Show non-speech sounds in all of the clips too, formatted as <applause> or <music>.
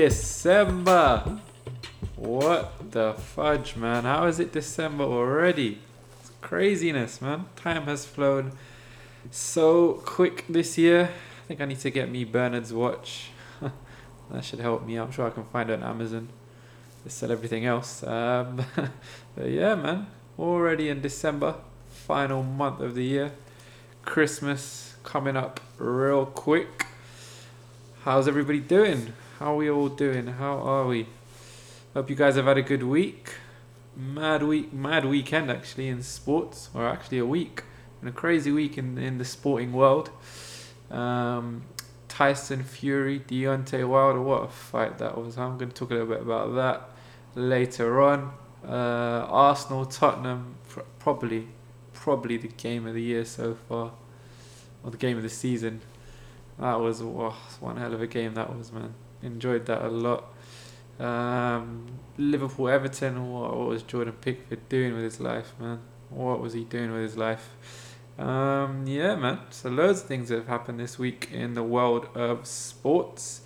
December. What the fudge, man? How is it December already? It's craziness, man. Time has flown so quick this year. I think I need to get me Bernard's watch. <laughs> that should help me. I'm sure I can find it on Amazon. They sell everything else. Um, <laughs> but yeah, man. Already in December, final month of the year. Christmas coming up real quick. How's everybody doing? How are we all doing? How are we? Hope you guys have had a good week. Mad week, mad weekend actually in sports, or actually a week, and a crazy week in in the sporting world. Um, Tyson Fury, Deontay Wilder, what a fight that was! I'm going to talk a little bit about that later on. Uh, Arsenal, Tottenham, pr- probably, probably the game of the year so far, or the game of the season. That was oh, one hell of a game that was, man. Enjoyed that a lot. Um, Liverpool, Everton. What, what was Jordan Pickford doing with his life, man? What was he doing with his life? Um, yeah, man. So loads of things have happened this week in the world of sports.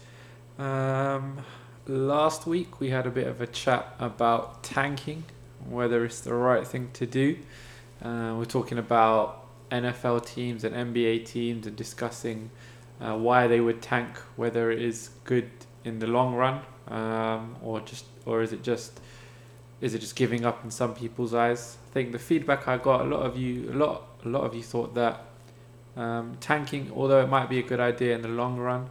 Um, last week we had a bit of a chat about tanking, whether it's the right thing to do. Uh, we're talking about NFL teams and NBA teams and discussing uh, why they would tank, whether it is good in the long run, um, or just or is it just is it just giving up in some people's eyes? I think the feedback I got, a lot of you, a lot, a lot of you thought that um, tanking, although it might be a good idea in the long run,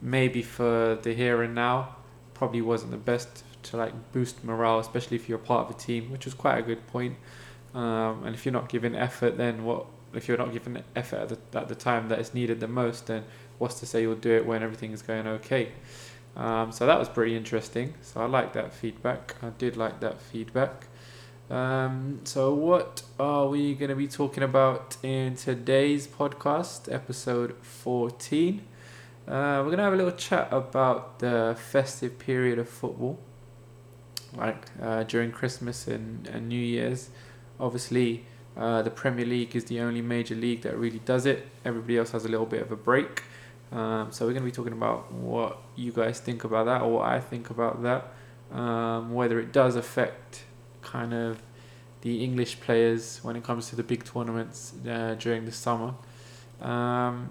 maybe for the here and now, probably wasn't the best to like boost morale, especially if you're part of a team, which was quite a good point. Um, and if you're not giving effort, then what? If you're not giving effort at the, at the time that is needed the most, then what's to say you'll do it when everything is going okay? Um, so that was pretty interesting. So I like that feedback. I did like that feedback. Um, so what are we going to be talking about in today's podcast, episode 14? Uh, we're going to have a little chat about the festive period of football, like uh, during Christmas and, and New Year's. Obviously, uh, the Premier League is the only major league that really does it. Everybody else has a little bit of a break. Um, so we're going to be talking about what you guys think about that or what I think about that. Um, whether it does affect kind of the English players when it comes to the big tournaments uh, during the summer. Um,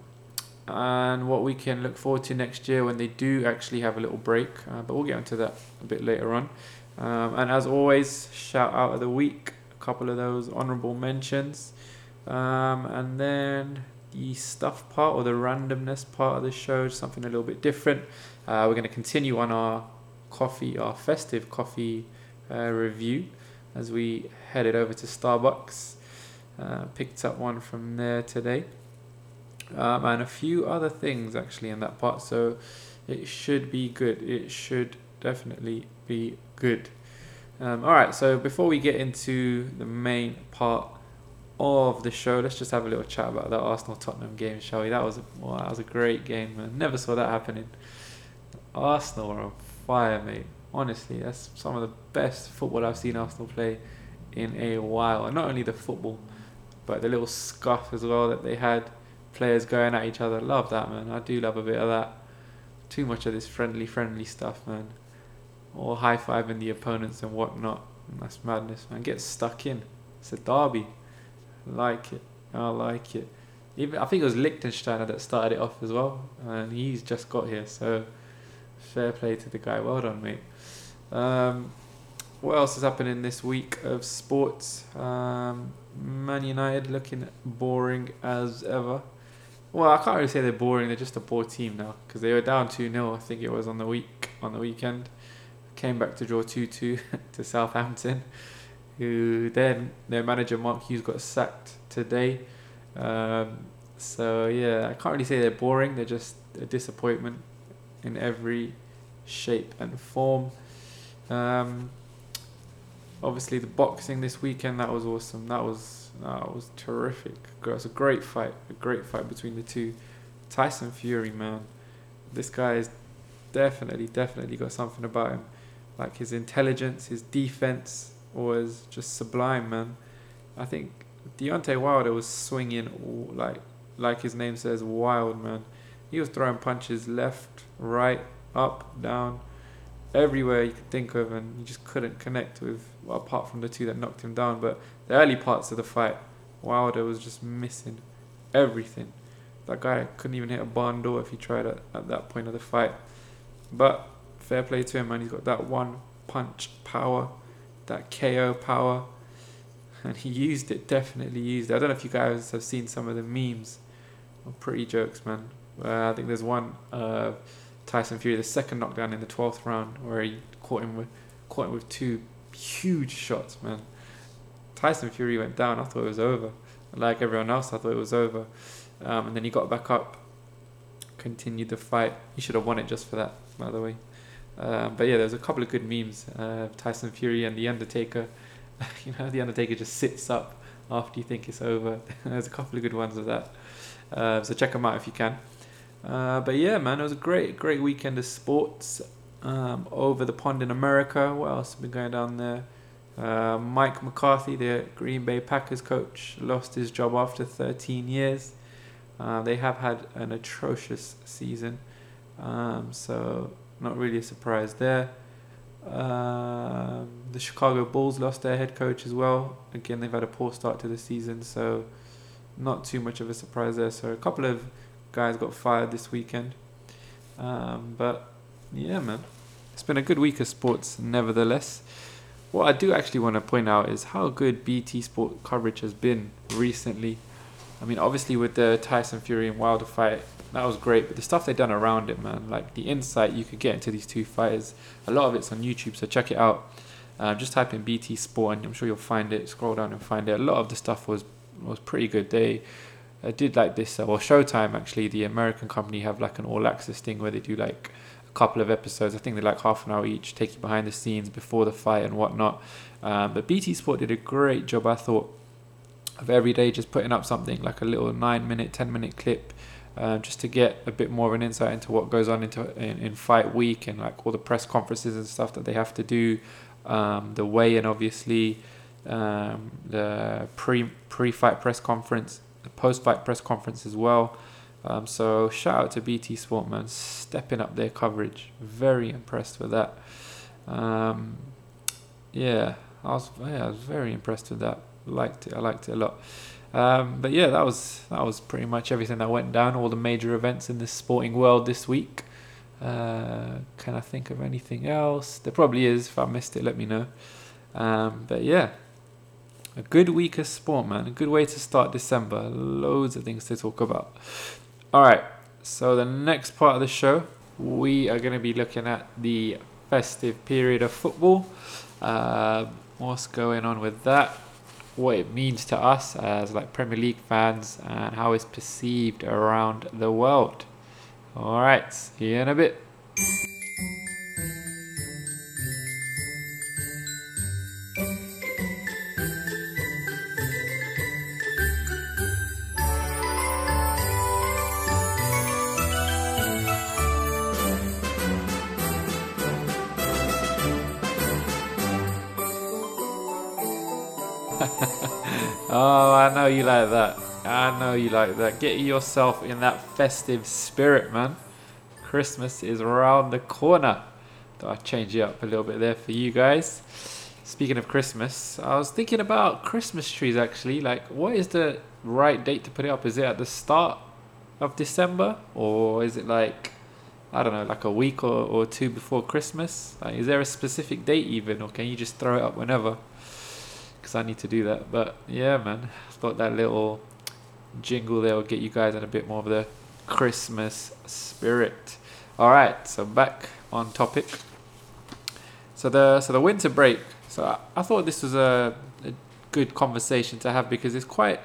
and what we can look forward to next year when they do actually have a little break. Uh, but we'll get into that a bit later on. Um, and as always, shout out of the week a couple of those honorable mentions. Um, and then the stuff part or the randomness part of the show, something a little bit different. Uh, we're going to continue on our coffee, our festive coffee uh, review as we headed over to Starbucks. Uh, picked up one from there today. Um, and a few other things actually in that part. So it should be good. It should definitely be good. Um, all right, so before we get into the main part of the show, let's just have a little chat about that Arsenal Tottenham game, shall we? That was a, well, that was a great game, man. Never saw that happening. Arsenal are on fire, mate. Honestly, that's some of the best football I've seen Arsenal play in a while. And not only the football, but the little scuff as well that they had. Players going at each other. Love that, man. I do love a bit of that. Too much of this friendly, friendly stuff, man or high fiving the opponents and whatnot. That's madness, man. Get stuck in. It's a derby. Like it. I like it. Even I think it was Lichtsteiner that started it off as well, and he's just got here. So fair play to the guy. Well done, mate. Um, what else is happening this week of sports? Um, Man United looking boring as ever. Well, I can't really say they're boring. They're just a poor team now because they were down two 0 I think it was on the week on the weekend came back to draw 2 2 <laughs> to Southampton, who then their manager Mark Hughes got sacked today. Um, so, yeah, I can't really say they're boring, they're just a disappointment in every shape and form. Um, obviously, the boxing this weekend that was awesome. That was that was terrific. It was a great fight, a great fight between the two. Tyson Fury, man, this guy is definitely, definitely got something about him. Like his intelligence, his defense was just sublime, man. I think Deontay Wilder was swinging like like his name says, wild man. He was throwing punches left, right, up, down, everywhere you could think of, and you just couldn't connect with. Well, apart from the two that knocked him down, but the early parts of the fight, Wilder was just missing everything. That guy couldn't even hit a barn door if he tried at, at that point of the fight. But fair play to him, man. He's got that one punch power, that KO power, and he used it. Definitely used it. I don't know if you guys have seen some of the memes, or pretty jokes, man. Uh, I think there's one uh, Tyson Fury, the second knockdown in the twelfth round, where he caught him with caught him with two huge shots, man. Tyson Fury went down. I thought it was over. Like everyone else, I thought it was over. Um, and then he got back up, continued the fight. He should have won it just for that, by the way. Um, but yeah, there's a couple of good memes. Uh, Tyson Fury and The Undertaker. <laughs> you know, The Undertaker just sits up after you think it's over. <laughs> there's a couple of good ones of that. Uh, so check them out if you can. Uh, but yeah, man, it was a great, great weekend of sports um, over the pond in America. What else has been going down there? Uh, Mike McCarthy, the Green Bay Packers coach, lost his job after 13 years. Uh, they have had an atrocious season, um, so not really a surprise there. Um, the Chicago Bulls lost their head coach as well. Again, they've had a poor start to the season, so not too much of a surprise there. So a couple of guys got fired this weekend, um, but yeah, man, it's been a good week of sports, nevertheless. What I do actually want to point out is how good BT Sport coverage has been recently. I mean, obviously with the Tyson Fury and Wilder fight, that was great. But the stuff they done around it, man, like the insight you could get into these two fighters, a lot of it's on YouTube, so check it out. Uh, just type in BT Sport, and I'm sure you'll find it. Scroll down and find it. A lot of the stuff was was pretty good. They uh, did like this, uh, well, Showtime actually, the American company have like an all access thing where they do like a couple of episodes. I think they're like half an hour each, take you behind the scenes before the fight and whatnot. Um, but BT Sport did a great job, I thought of every day just putting up something like a little nine minute, ten minute clip. Uh, just to get a bit more of an insight into what goes on into in, in fight week and like all the press conferences and stuff that they have to do, um, the weigh-in obviously, um, the pre pre fight press conference, the post fight press conference as well. Um, so shout out to BT Sportman stepping up their coverage. Very impressed with that. Um, yeah, I was yeah, I was very impressed with that liked it. I liked it a lot. Um, but yeah, that was that was pretty much everything that went down. All the major events in the sporting world this week. Uh, can I think of anything else? There probably is. If I missed it, let me know. Um, but yeah, a good week of sport, man. A good way to start December. Loads of things to talk about. All right. So the next part of the show, we are going to be looking at the festive period of football. Uh, what's going on with that? What it means to us as like Premier League fans and how it's perceived around the world. All right, see you in a bit. Know you like that. I know you like that. Get yourself in that festive spirit, man. Christmas is around the corner. Thought I'd change it up a little bit there for you guys. Speaking of Christmas, I was thinking about Christmas trees actually. Like, what is the right date to put it up? Is it at the start of December? Or is it like, I don't know, like a week or, or two before Christmas? Like, is there a specific date even? Or can you just throw it up whenever? Because I need to do that. But yeah, man, I thought that little jingle there will get you guys in a bit more of the Christmas spirit. All right, so back on topic. So the so the winter break. So I, I thought this was a, a good conversation to have because it's quite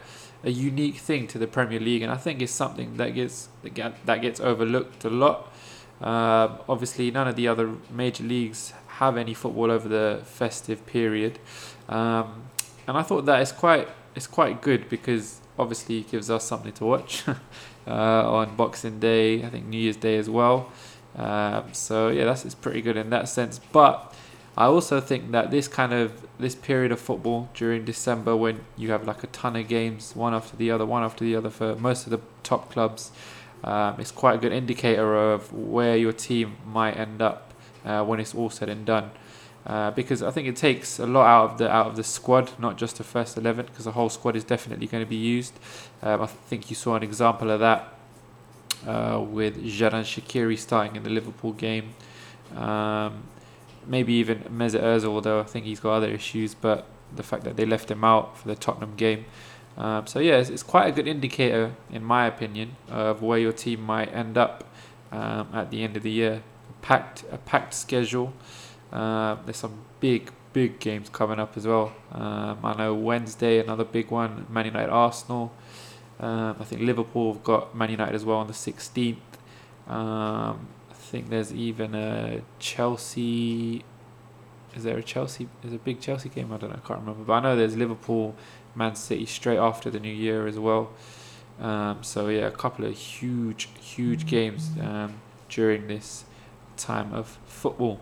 a unique thing to the Premier League, and I think it's something that gets that, get, that gets overlooked a lot. Uh, obviously, none of the other major leagues have any football over the festive period, um, and I thought that is quite it's quite good because obviously it gives us something to watch <laughs> uh, on Boxing Day. I think New Year's Day as well. Um, so yeah, that's it's pretty good in that sense. But I also think that this kind of this period of football during December, when you have like a ton of games, one after the other, one after the other for most of the top clubs, um, it's quite a good indicator of where your team might end up uh, when it's all said and done. Uh, because I think it takes a lot out of the out of the squad, not just the first eleven, because the whole squad is definitely going to be used. Um, I think you saw an example of that uh, with Xherdan Shaqiri starting in the Liverpool game. Um, maybe even Mesut Ozil, although I think he's got other issues, but the fact that they left him out for the Tottenham game. Um, so yeah, it's, it's, quite a good indicator, in my opinion, of where your team might end up um, at the end of the year. A packed, a packed schedule. Uh, there's some big, big games coming up as well. Um, I know Wednesday, another big one, Man United Arsenal. Um, I think Liverpool have got Man United as well on the 16th. Um, I think there's even a Chelsea. Is there a Chelsea? Is a big Chelsea game? I don't know. I can't remember. But I know there's Liverpool, Man City straight after the new year as well. Um, so yeah, a couple of huge, huge games um, during this time of football.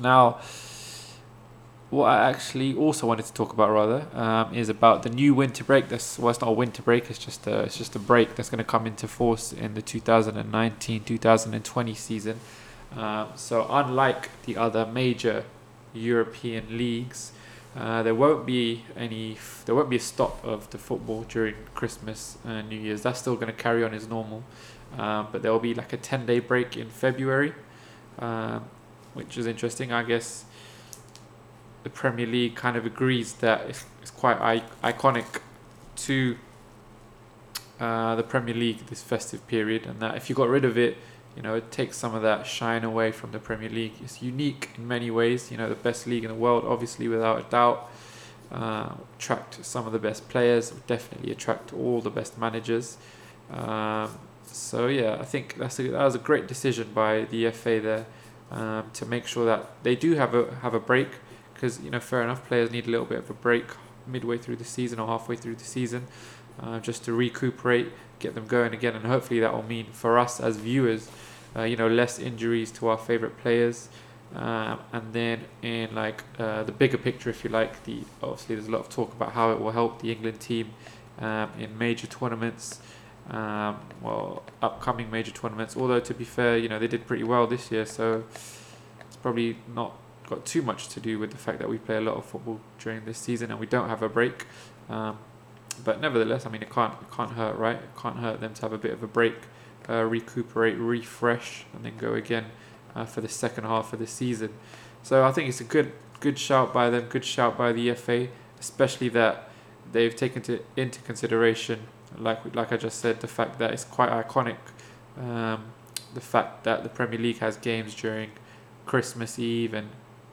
Now, what I actually also wanted to talk about rather um, is about the new winter break. This well, it's not a winter break. It's just a it's just a break that's going to come into force in the 2019-2020 season. Um, so unlike the other major European leagues, uh, there won't be any. There won't be a stop of the football during Christmas and New Year's. That's still going to carry on as normal, um, but there will be like a ten day break in February, um, which is interesting. I guess the Premier League kind of agrees that it's, it's quite I- iconic to uh, the Premier League this festive period, and that if you got rid of it, you know, it takes some of that shine away from the Premier League. It's unique in many ways. You know, the best league in the world, obviously, without a doubt. Uh, attract some of the best players. Definitely attract all the best managers. Um, so yeah, I think that's a, that was a great decision by the FA there um, to make sure that they do have a have a break because you know fair enough players need a little bit of a break midway through the season or halfway through the season uh, just to recuperate get them going again and hopefully that will mean for us as viewers uh, you know less injuries to our favorite players um, and then in like uh, the bigger picture if you like the obviously there's a lot of talk about how it will help the England team um, in major tournaments um, well upcoming major tournaments although to be fair you know they did pretty well this year so it's probably not got too much to do with the fact that we play a lot of football during this season and we don't have a break. Um, but nevertheless, I mean, it can't it can't hurt, right? It can't hurt them to have a bit of a break, uh, recuperate, refresh, and then go again uh, for the second half of the season. So I think it's a good good shout by them, good shout by the FA, especially that they've taken to, into consideration, like like I just said, the fact that it's quite iconic. Um, the fact that the Premier League has games during Christmas Eve and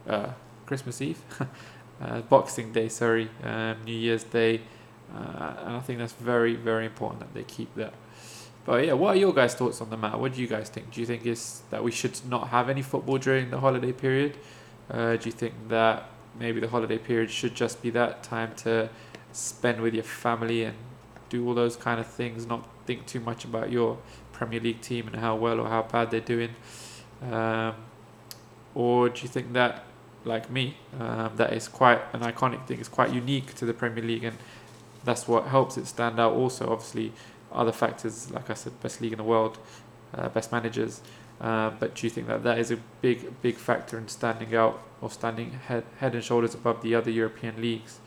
uh, Christmas Eve, <laughs> uh, Boxing Day, sorry, um, New Year's Day, uh, and I think that's very very important that they keep that. But yeah, what are your guys' thoughts on the matter? What do you guys think? Do you think is that we should not have any football during the holiday period? Uh, do you think that maybe the holiday period should just be that time to spend with your family and do all those kind of things, not think too much about your Premier League team and how well or how bad they're doing? Um, or do you think that like me, um, that is quite an iconic thing. It's quite unique to the Premier League, and that's what helps it stand out. Also, obviously, other factors, like I said, best league in the world, uh, best managers. Uh, but do you think that that is a big, big factor in standing out or standing head, head and shoulders above the other European leagues?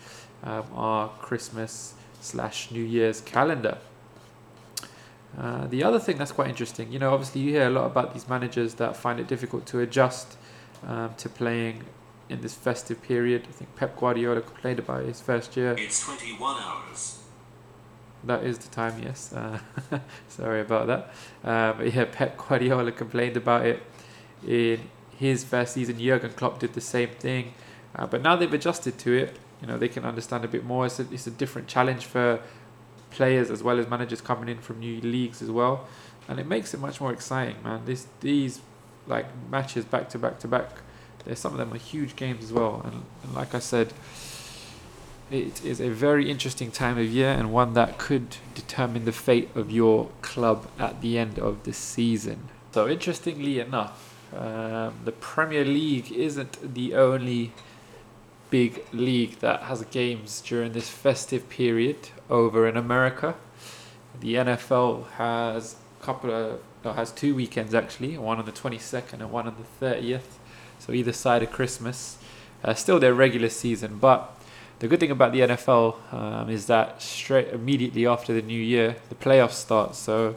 Um, our Christmas slash New Year's calendar. Uh, the other thing that's quite interesting, you know, obviously you hear a lot about these managers that find it difficult to adjust um, to playing in this festive period. I think Pep Guardiola complained about his first year. It's 21 hours. That is the time, yes. Uh, <laughs> sorry about that. Uh, but yeah, Pep Guardiola complained about it in his first season. Jurgen Klopp did the same thing. Uh, but now they've adjusted to it. You know, they can understand a bit more. It's a, it's a different challenge for players as well as managers coming in from new leagues as well. And it makes it much more exciting, man. This These like matches back to back to back there's some of them are huge games as well, and, and like I said, it is a very interesting time of year and one that could determine the fate of your club at the end of the season. So, interestingly enough, um, the Premier League isn't the only big league that has games during this festive period over in America. The NFL has a couple of no, has two weekends actually, one on the 22nd and one on the 30th. So either side of Christmas. Uh, still their regular season, but the good thing about the NFL um, is that straight immediately after the new year, the playoffs start. So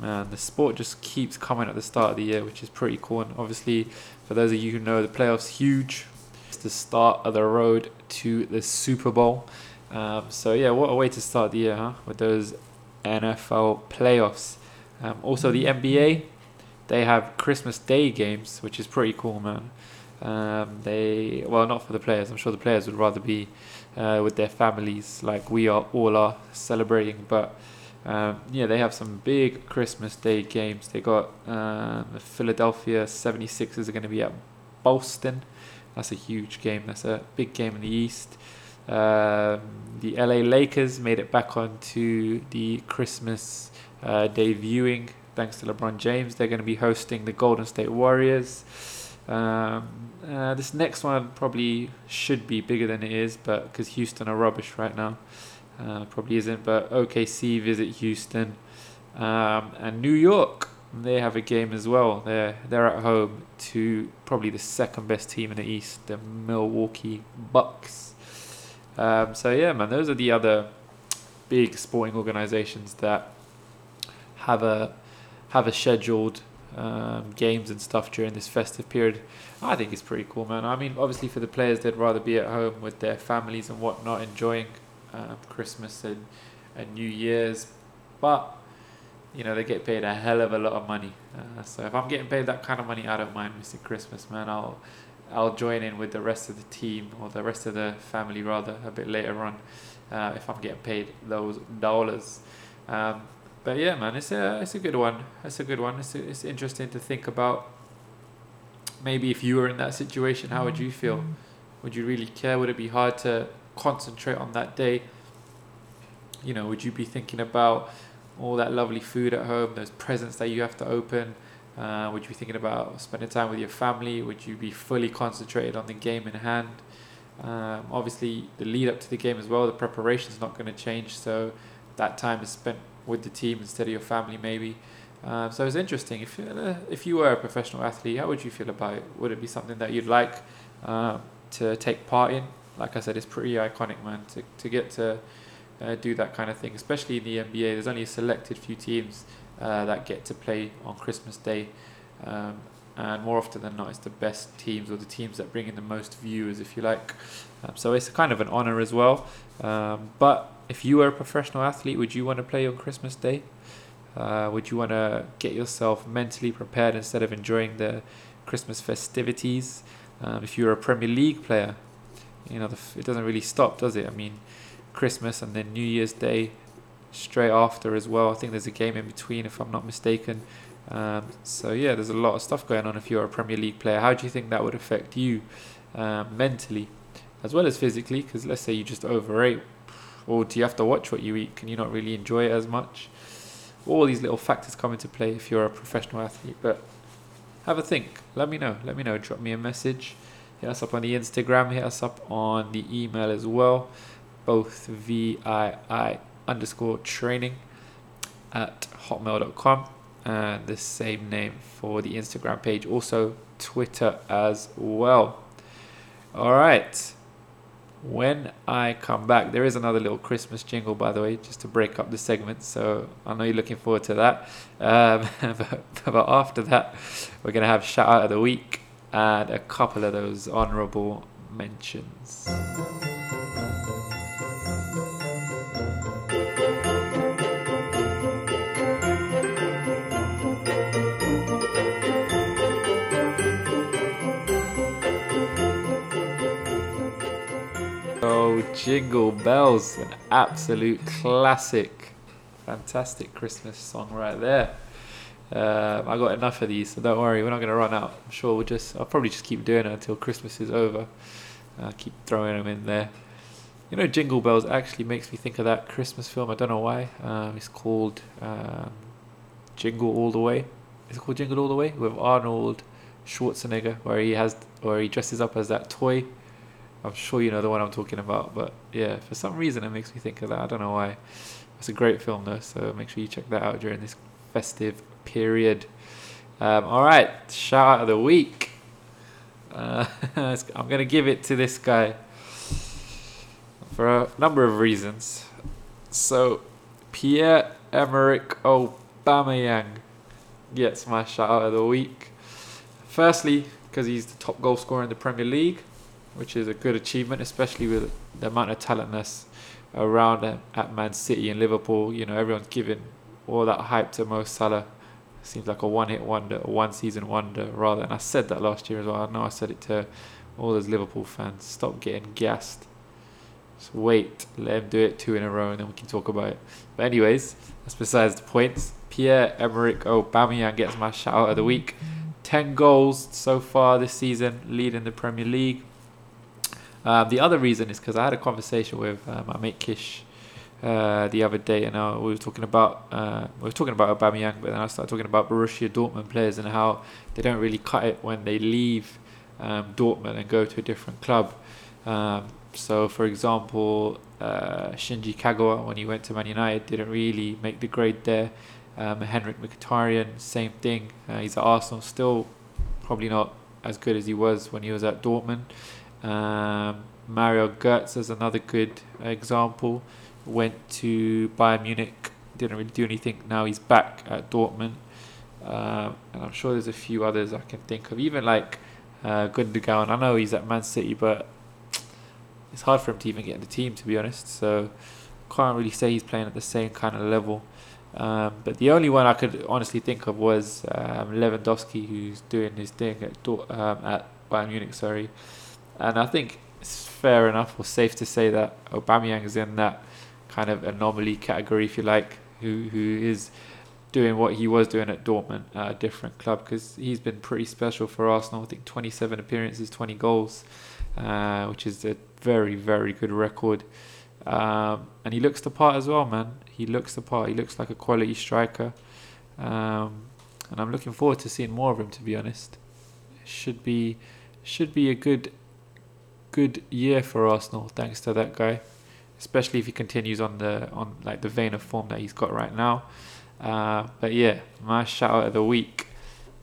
man, the sport just keeps coming at the start of the year, which is pretty cool. And obviously, for those of you who know, the playoffs huge. The start of the road to the Super Bowl. Um, so yeah, what a way to start the year, huh? With those NFL playoffs. Um, also, the NBA, they have Christmas Day games, which is pretty cool, man. Um, they well, not for the players. I'm sure the players would rather be uh, with their families, like we are all are celebrating. But um, yeah, they have some big Christmas Day games. They got um, the Philadelphia 76ers are going to be at Boston. That's a huge game. That's a big game in the East. Um, the LA Lakers made it back onto the Christmas uh, Day viewing thanks to LeBron James. They're going to be hosting the Golden State Warriors. Um, uh, this next one probably should be bigger than it is, but because Houston are rubbish right now, uh, probably isn't. But OKC visit Houston, um, and New York they have a game as well. They're they're at home to probably the second best team in the East, the Milwaukee Bucks. Um, so yeah, man, those are the other big sporting organizations that have a have a scheduled um, games and stuff during this festive period. I think it's pretty cool, man. I mean, obviously for the players, they'd rather be at home with their families and whatnot, enjoying um, Christmas and, and New Year's, but you know they get paid a hell of a lot of money. Uh, so if I'm getting paid that kind of money, I don't mind missing Christmas, man. I'll I'll join in with the rest of the team or the rest of the family rather a bit later on uh, if I'm getting paid those dollars. Um, but yeah, man, it's a it's a good one. It's a good one. It's a, it's interesting to think about. Maybe if you were in that situation, how would you feel? Would you really care? Would it be hard to concentrate on that day? You know, would you be thinking about all that lovely food at home, those presents that you have to open? Uh, would you be thinking about spending time with your family? Would you be fully concentrated on the game in hand? Um, obviously, the lead up to the game as well, the preparation is not going to change, so that time is spent with the team instead of your family, maybe. Um, so it's interesting. If uh, if you were a professional athlete, how would you feel about it? Would it be something that you'd like uh, to take part in? Like I said, it's pretty iconic, man. To to get to uh, do that kind of thing, especially in the NBA. There's only a selected few teams uh, that get to play on Christmas Day. Um, and more often than not, it's the best teams or the teams that bring in the most viewers, if you like. Um, so it's kind of an honor as well. Um, but if you were a professional athlete, would you want to play on Christmas Day? Uh, would you want to get yourself mentally prepared instead of enjoying the Christmas festivities? Um, if you're a Premier League player, you know the, it doesn't really stop, does it? I mean, Christmas and then New Year's Day straight after as well. I think there's a game in between, if I'm not mistaken. Um, so yeah, there's a lot of stuff going on if you're a Premier League player. How do you think that would affect you um, mentally, as well as physically? Because let's say you just overate, or do you have to watch what you eat? Can you not really enjoy it as much? All these little factors come into play if you're a professional athlete. But have a think. Let me know. Let me know. Drop me a message. Hit us up on the Instagram. Hit us up on the email as well. Both VII underscore training at hotmail.com and the same name for the Instagram page, also Twitter as well. All right. When I come back, there is another little Christmas jingle, by the way, just to break up the segment. So I know you're looking forward to that. Um, <laughs> but, but after that, we're going to have shout out of the week and a couple of those honorable mentions. Jingle Bells, an absolute classic. Fantastic Christmas song right there. Um, I got enough of these, so don't worry, we're not going to run out. I'm sure we'll just, I'll probably just keep doing it until Christmas is over. Uh, keep throwing them in there. You know, Jingle Bells actually makes me think of that Christmas film. I don't know why. Um, it's called um, Jingle All the Way. Is it called Jingle All the Way with Arnold Schwarzenegger, where he has, where he dresses up as that toy I'm sure you know the one I'm talking about, but yeah, for some reason it makes me think of that. I don't know why. It's a great film though, so make sure you check that out during this festive period. Um, all right, shout out of the week. Uh, <laughs> I'm to give it to this guy for a number of reasons. So, Pierre Emerick Aubameyang gets my shout out of the week. Firstly, because he's the top goal scorer in the Premier League, which is a good achievement, especially with the amount of talentness around at Man City and Liverpool. You know, everyone's giving all that hype to Mo Salah. Seems like a one-hit wonder, a one-season wonder, rather. And I said that last year as well. I know I said it to all those Liverpool fans. Stop getting gassed. Just wait, let him do it two in a row, and then we can talk about it. But anyways, that's besides the points. Pierre Emerick Aubameyang gets my shout out of the week. Ten goals so far this season, leading the Premier League. Um, the other reason is because I had a conversation with uh, my mate Kish uh, the other day, and uh, we were talking about uh, we were talking about Aubameyang, but then I started talking about Borussia Dortmund players and how they don't really cut it when they leave um, Dortmund and go to a different club. Um, so, for example, uh, Shinji Kagawa, when he went to Man United, didn't really make the grade there. Um, Henrikh Mkhitaryan, same thing. Uh, he's at Arsenal, still probably not as good as he was when he was at Dortmund. Um, Mario Götze is another good example. Went to Bayern Munich, didn't really do anything. Now he's back at Dortmund. Uh, and I'm sure there's a few others I can think of. Even like uh, Gundogan, I know he's at Man City, but it's hard for him to even get in the team, to be honest. So can't really say he's playing at the same kind of level. Um, but the only one I could honestly think of was um, Lewandowski, who's doing his thing at um, at Bayern Munich. Sorry, and I think it's fair enough or safe to say that Aubameyang is in that kind of anomaly category, if you like, who who is doing what he was doing at Dortmund at a different club because he's been pretty special for Arsenal. I think 27 appearances, 20 goals, uh, which is a very, very good record. Um, and he looks the part as well, man. He looks the part. He looks like a quality striker. Um, and I'm looking forward to seeing more of him. To be honest, should be should be a good good year for Arsenal thanks to that guy, especially if he continues on the on like the vein of form that he's got right now. Uh, but yeah, my shout out of the week,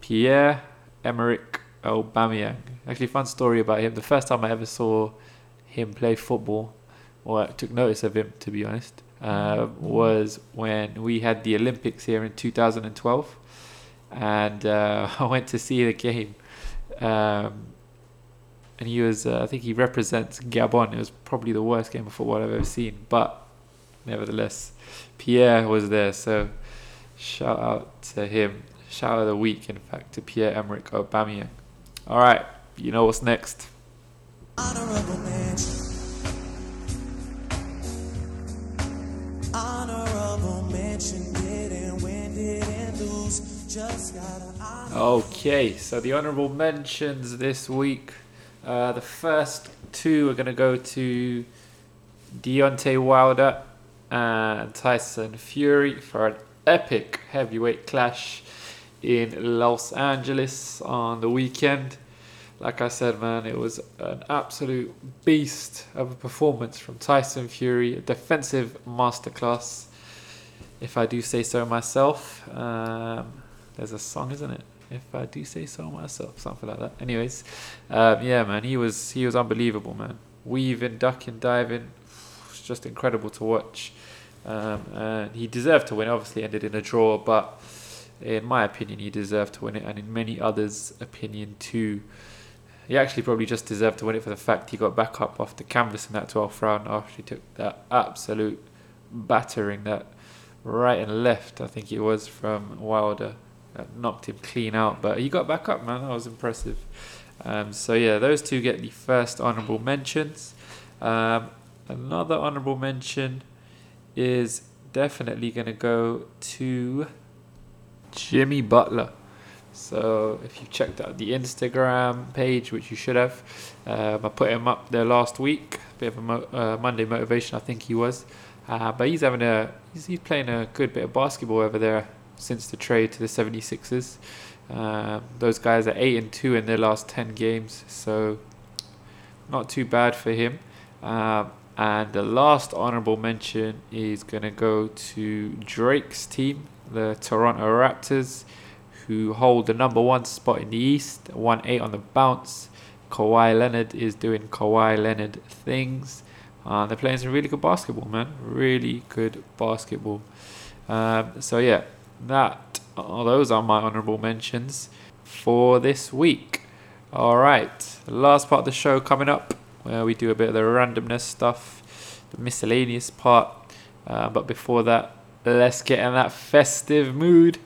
Pierre Emerick Aubameyang. Actually, fun story about him. The first time I ever saw him play football, or took notice of him, to be honest, uh, was when we had the Olympics here in 2012, and uh, <laughs> I went to see the game. Um, and he was, uh, I think he represents Gabon. It was probably the worst game of football I've ever seen, but nevertheless, Pierre was there. So shout out to him. Shout out of the week, in fact, to Pierre Emerick Aubameyang. All right, you know what's next. Honorable mention. Honorable mention. Didn't win, didn't lose. Just got Okay, so the honorable mentions this week. Uh, the first two are going to go to Deontay Wilder and Tyson Fury for an epic heavyweight clash in Los Angeles on the weekend like I said, man, it was an absolute beast of a performance from Tyson Fury, a defensive masterclass, if I do say so myself. Um, there's a song, isn't it? If I do say so myself, something like that. Anyways, um, yeah, man, he was he was unbelievable, man. Weaving, ducking, diving, it's just incredible to watch. Um, and he deserved to win. Obviously, ended in a draw, but in my opinion, he deserved to win it, and in many others' opinion too he actually probably just deserved to win it for the fact he got back up off the canvas in that 12th round after he took that absolute battering that right and left, I think it was, from Wilder. That knocked him clean out, but he got back up, man. That was impressive. Um, so, yeah, those two get the first honourable mentions. Um, another honourable mention is definitely going to go to Jimmy Butler. So if you checked out the Instagram page, which you should have, um, I put him up there last week. Bit of a mo- uh, Monday motivation, I think he was. Uh, but he's having a he's, he's playing a good bit of basketball over there since the trade to the 76ers. Um, those guys are eight and two in their last 10 games, so not too bad for him. Um, and the last honorable mention is going to go to Drake's team, the Toronto Raptors, who hold the number one spot in the East, 1 8 on the bounce. Kawhi Leonard is doing Kawhi Leonard things. Uh, they're playing some really good basketball, man. Really good basketball. Um, so, yeah, that uh, those are my honorable mentions for this week. All right, last part of the show coming up, where we do a bit of the randomness stuff, the miscellaneous part. Uh, but before that, let's get in that festive mood.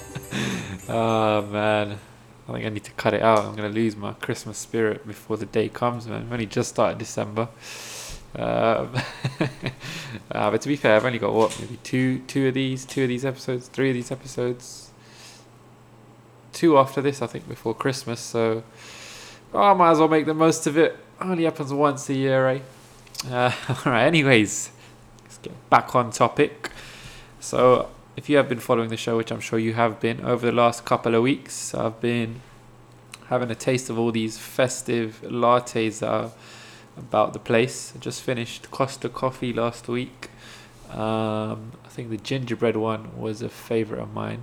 <laughs> oh man, I think I need to cut it out. I'm gonna lose my Christmas spirit before the day comes, man. I've only just started December. Um, <laughs> uh, but to be fair, I've only got what maybe two, two of these, two of these episodes, three of these episodes, two after this, I think, before Christmas. So oh, I might as well make the most of it. Only happens once a year, eh? Uh, <laughs> all right. Anyways, let's get back on topic. So if you have been following the show, which I'm sure you have been over the last couple of weeks, I've been having a taste of all these festive lattes that are about the place. I just finished Costa Coffee last week. Um, I think the gingerbread one was a favorite of mine.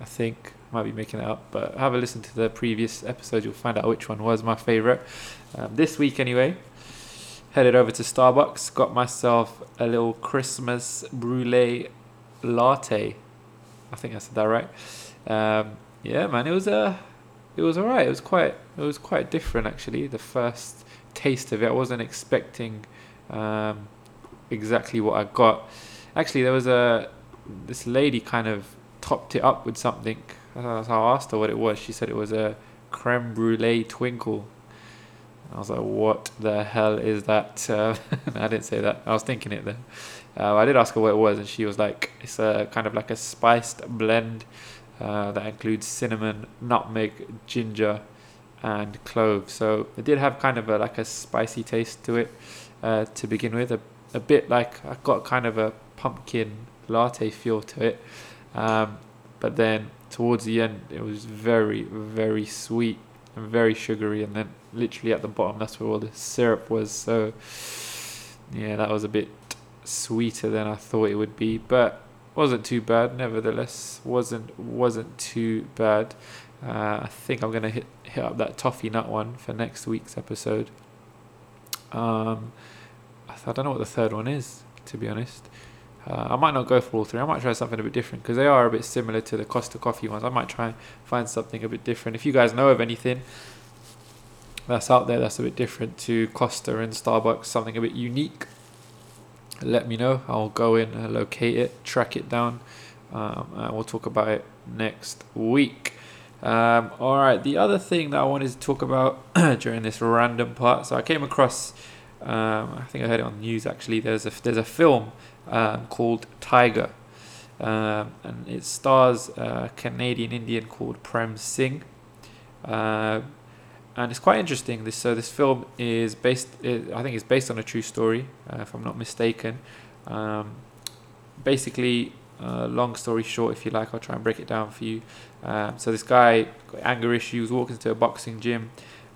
I think I might be making it up, but have a listen to the previous episode. You'll find out which one was my favorite. Um, this week, anyway, headed over to Starbucks. Got myself a little Christmas brulee latte. I think I said that right. Um, yeah, man, it was a, uh, it was alright. It was quite, it was quite different actually. The first taste of it, I wasn't expecting um, exactly what I got. Actually, there was a this lady kind of topped it up with something. How I asked her what it was. She said it was a creme brulee twinkle. I was like, what the hell is that? Uh, <laughs> I didn't say that. I was thinking it then. Uh, I did ask her what it was, and she was like, it's a kind of like a spiced blend uh, that includes cinnamon, nutmeg, ginger, and clove. So it did have kind of a, like a spicy taste to it uh, to begin with. A, a bit like I got kind of a pumpkin latte feel to it, um, but then towards the end it was very very sweet and very sugary, and then literally at the bottom that's where all the syrup was. So yeah, that was a bit sweeter than I thought it would be, but wasn't too bad. Nevertheless, wasn't wasn't too bad. Uh, I think I'm gonna hit hit up that toffee nut one for next week's episode. Um, I, don't know what the third one is, to be honest. Uh, I might not go for all three. I might try something a bit different because they are a bit similar to the Costa Coffee ones. I might try and find something a bit different. If you guys know of anything that's out there that's a bit different to Costa and Starbucks, something a bit unique, let me know. I'll go in, and locate it, track it down, um, and we'll talk about it next week. Um, all right, the other thing that I wanted to talk about <clears throat> during this random part, so I came across, um, I think I heard it on the news actually. There's a there's a film um, called Tiger, um, and it stars a Canadian Indian called Prem Singh. Uh, and it's quite interesting. This so this film is based. I think it's based on a true story, uh, if I'm not mistaken. Um, basically, uh, long story short, if you like, I'll try and break it down for you. Um, so this guy got anger issues, walks into a boxing gym.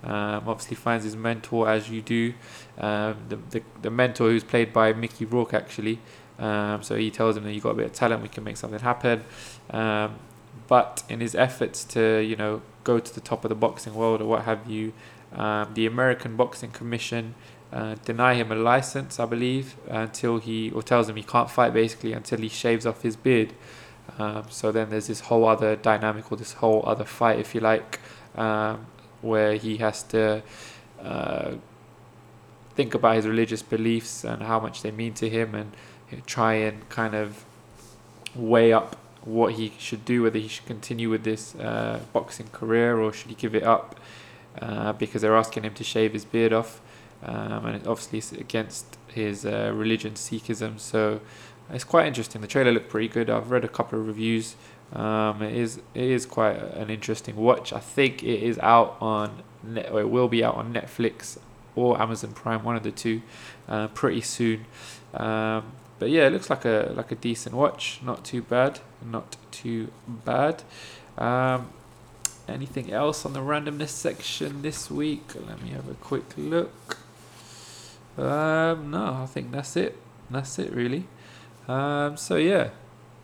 Um, obviously finds his mentor as you do. Um, the, the the mentor who's played by Mickey Rourke actually. Um, so he tells him that you got a bit of talent, we can make something happen. But in his efforts to you know go to the top of the boxing world or what have you, um, the American Boxing Commission uh, deny him a license, I believe, until he or tells him he can't fight basically until he shaves off his beard. Um, so then there's this whole other dynamic or this whole other fight, if you like, um, where he has to uh, think about his religious beliefs and how much they mean to him and try and kind of weigh up what he should do, whether he should continue with this uh, boxing career or should he give it up uh, because they're asking him to shave his beard off. Um, and it obviously it's against his uh, religion, Sikhism. So it's quite interesting. The trailer looked pretty good. I've read a couple of reviews. Um, it is it is quite an interesting watch. I think it is out on net, or it will be out on Netflix or Amazon Prime, one of the two, uh, pretty soon. Um, but yeah, it looks like a like a decent watch. Not too bad. Not too bad. Um, anything else on the randomness section this week? Let me have a quick look. Um, no, I think that's it. That's it, really. Um, so yeah.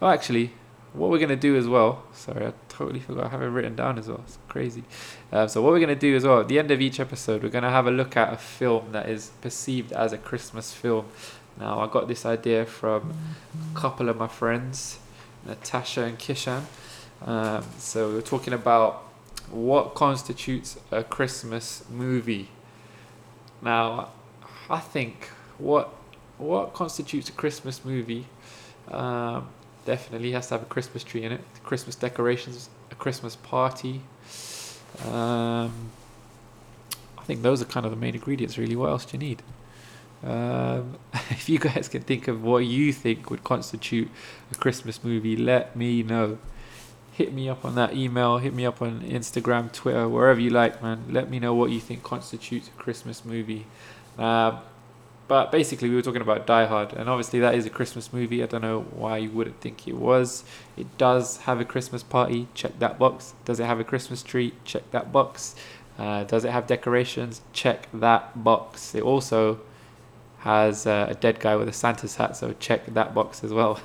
Oh, actually, what we're gonna do as well. Sorry, I totally forgot. I have it written down as well. It's crazy. Um, so what we're gonna do as well at the end of each episode, we're gonna have a look at a film that is perceived as a Christmas film. Now, I got this idea from a couple of my friends, Natasha and Kishan. Um, so we we're talking about what constitutes a Christmas movie. Now, I think what what constitutes a Christmas movie um, definitely has to have a Christmas tree in it, Christmas decorations, a Christmas party. Um, I think those are kind of the main ingredients, really. What else do you need? Um, <laughs> if you guys can think of what you think would constitute a Christmas movie, let me know. Hit me up on that email, hit me up on Instagram, Twitter, wherever you like, man. Let me know what you think constitutes a Christmas movie. Um, but basically, we were talking about Die Hard, and obviously, that is a Christmas movie. I don't know why you wouldn't think it was. It does have a Christmas party, check that box. Does it have a Christmas tree? Check that box. Uh, does it have decorations? Check that box. It also has uh, a dead guy with a Santa's hat, so check that box as well.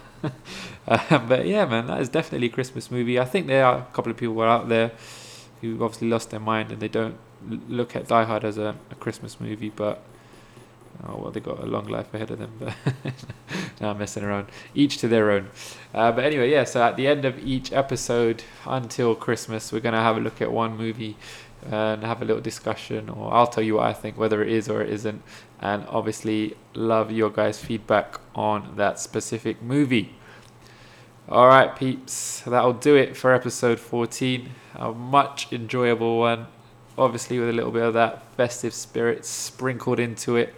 uh, <laughs> but yeah, man, that is definitely a Christmas movie. I think there are a couple of people out there who obviously lost their mind and they don't look at Die Hard as a, a Christmas movie, but Oh well, they got a long life ahead of them, but <laughs> now I'm messing around. Each to their own. Uh, but anyway, yeah. So at the end of each episode until Christmas, we're gonna have a look at one movie and have a little discussion, or I'll tell you what I think, whether it is or it isn't, and obviously love your guys' feedback on that specific movie. All right, peeps, that'll do it for episode 14. A much enjoyable one, obviously with a little bit of that festive spirit sprinkled into it.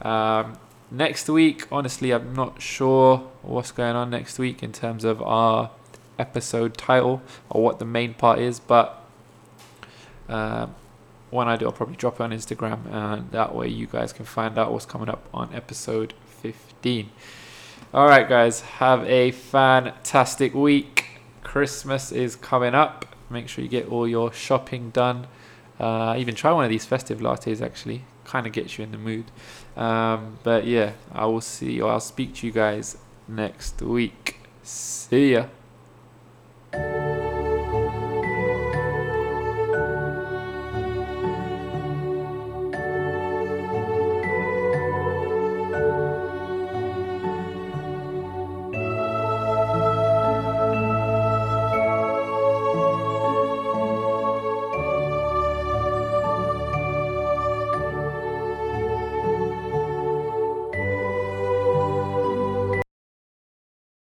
Um, next week, honestly, I'm not sure what's going on next week in terms of our episode title or what the main part is, but when I do, I'll probably drop it on Instagram, and that way you guys can find out what's coming up on episode 15. All right, guys, have a fantastic week. Christmas is coming up. Make sure you get all your shopping done. Uh, even try one of these festive lattes, actually. Kind of gets you in the mood. Um, but yeah, I will see or I'll speak to you guys next week. See ya.